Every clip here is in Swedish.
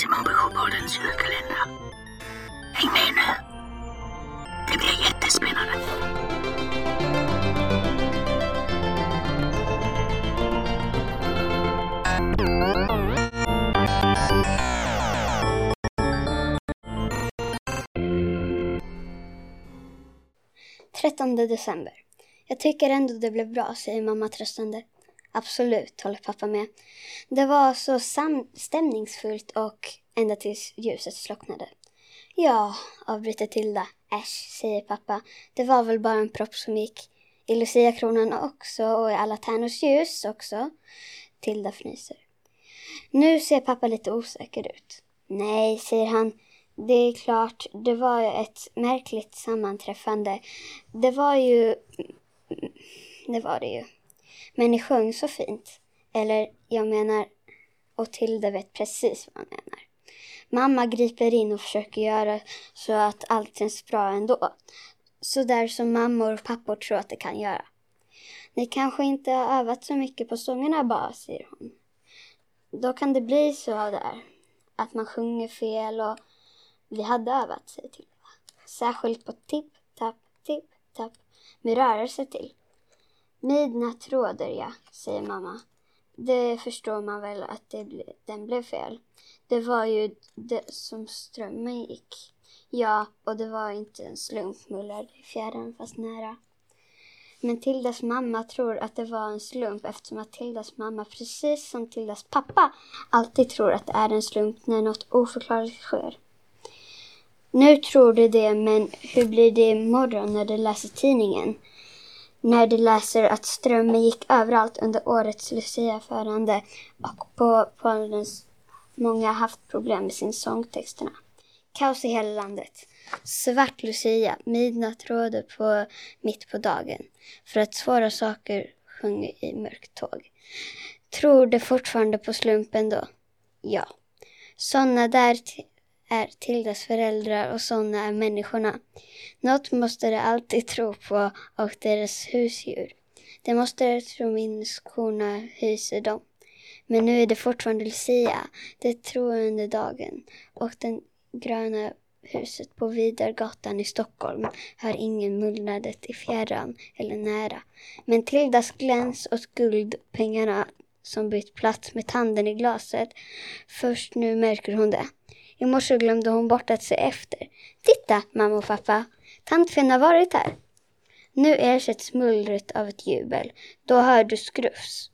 Simon Bysjöpoddens julkalender. Häng med nu! Det blir jättespännande! Trettonde december. Jag tycker ändå det blev bra, säger mamma tröstande. Absolut, håller pappa med. Det var så samstämningsfullt och ända tills ljuset slocknade. Ja, avbryter Tilda. Äsch, säger pappa. Det var väl bara en propp som gick. I Lucia-kronan också och i alla tärnors ljus också. Tilda fnyser. Nu ser pappa lite osäker ut. Nej, säger han. Det är klart, det var ju ett märkligt sammanträffande. Det var ju... Mm, mm, det var det ju. Men ni sjöng så fint. Eller, jag menar... Och Tilda vet precis vad han menar. Mamma griper in och försöker göra så att allt känns bra ändå. Så där som mammor och pappor tror att det kan göra. Ni kanske inte har övat så mycket på sångerna bara, säger hon. Då kan det bli så där. Att man sjunger fel och vi hade övat, säger Tilda. Särskilt på tipp, tapp, tipp, tapp med rörelse till. Midnatt råder, ja, säger mamma. Det förstår man väl att det ble, den blev fel. Det var ju det som strömmen gick. Ja, och det var inte en slump, mullrade i fjärran fast nära. Men Tildas mamma tror att det var en slump eftersom att Tildas mamma, precis som Tildas pappa, alltid tror att det är en slump när något oförklarligt sker. Nu tror du det, men hur blir det imorgon när du läser tidningen? När du läser att strömmen gick överallt under årets luciaförande och på Polens många haft problem med sin sångtexterna. Kaos i hela landet. Svart Lucia, midnatt råder på mitt på dagen. För att svåra saker sjunger i mörkt tåg. Tror du fortfarande på slumpen då? Ja. Sådana där är Tildas föräldrar och sådana är människorna. Något måste de alltid tro på och deras husdjur. Det måste de tro minst hyser dem. Men nu är det fortfarande Lucia, det under dagen och den gröna huset på Vidargatan i Stockholm hör ingen mullradet i fjärran eller nära. Men Tildas gläns och guldpengarna som bytt plats med tanden i glaset, först nu märker hon det. I morse glömde hon bort att se efter. Titta, mamma och pappa, tant Finn har varit här. Nu ersätts mullret av ett jubel. Då hör du skrufs.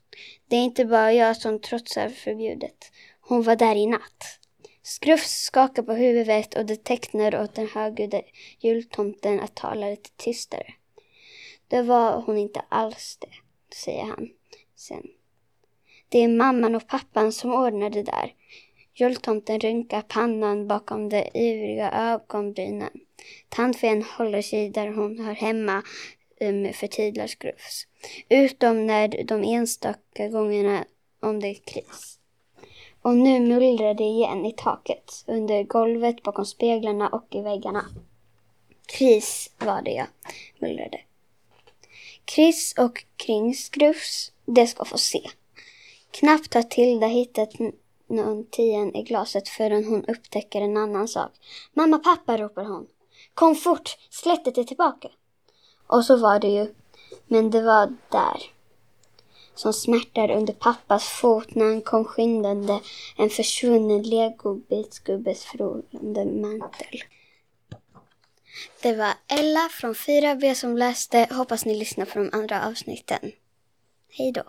Det är inte bara jag som trotsar förbjudet. Hon var där i natt. Skrufs skakar på huvudet och det tecknar åt den högljudde jultomten att tala lite tystare. Det var hon inte alls det, säger han sen. Det är mamman och pappan som ordnar det där. Jultomten rynkar pannan bakom de ivriga ögonbrynen. Tandfen håller sig där hon hör hemma um, för Skrufs. Utom när de enstaka gångerna om det är kris. Och nu mullrar det igen i taket, under golvet, bakom speglarna och i väggarna. Kris var det ja, mullrade. Kris och kringskrufs, det ska få se. Knappt har Tilda hittat någon i glaset förrän hon upptäcker en annan sak. Mamma, pappa, ropar hon. Kom fort, slättet är tillbaka. Och så var det ju. Men det var där. Som smärtar under pappas fot när han kom skyndande en försvunnen legobitsgubbes frågande mantel. Det var Ella från 4B som läste. Hoppas ni lyssnar på de andra avsnitten. Hej då.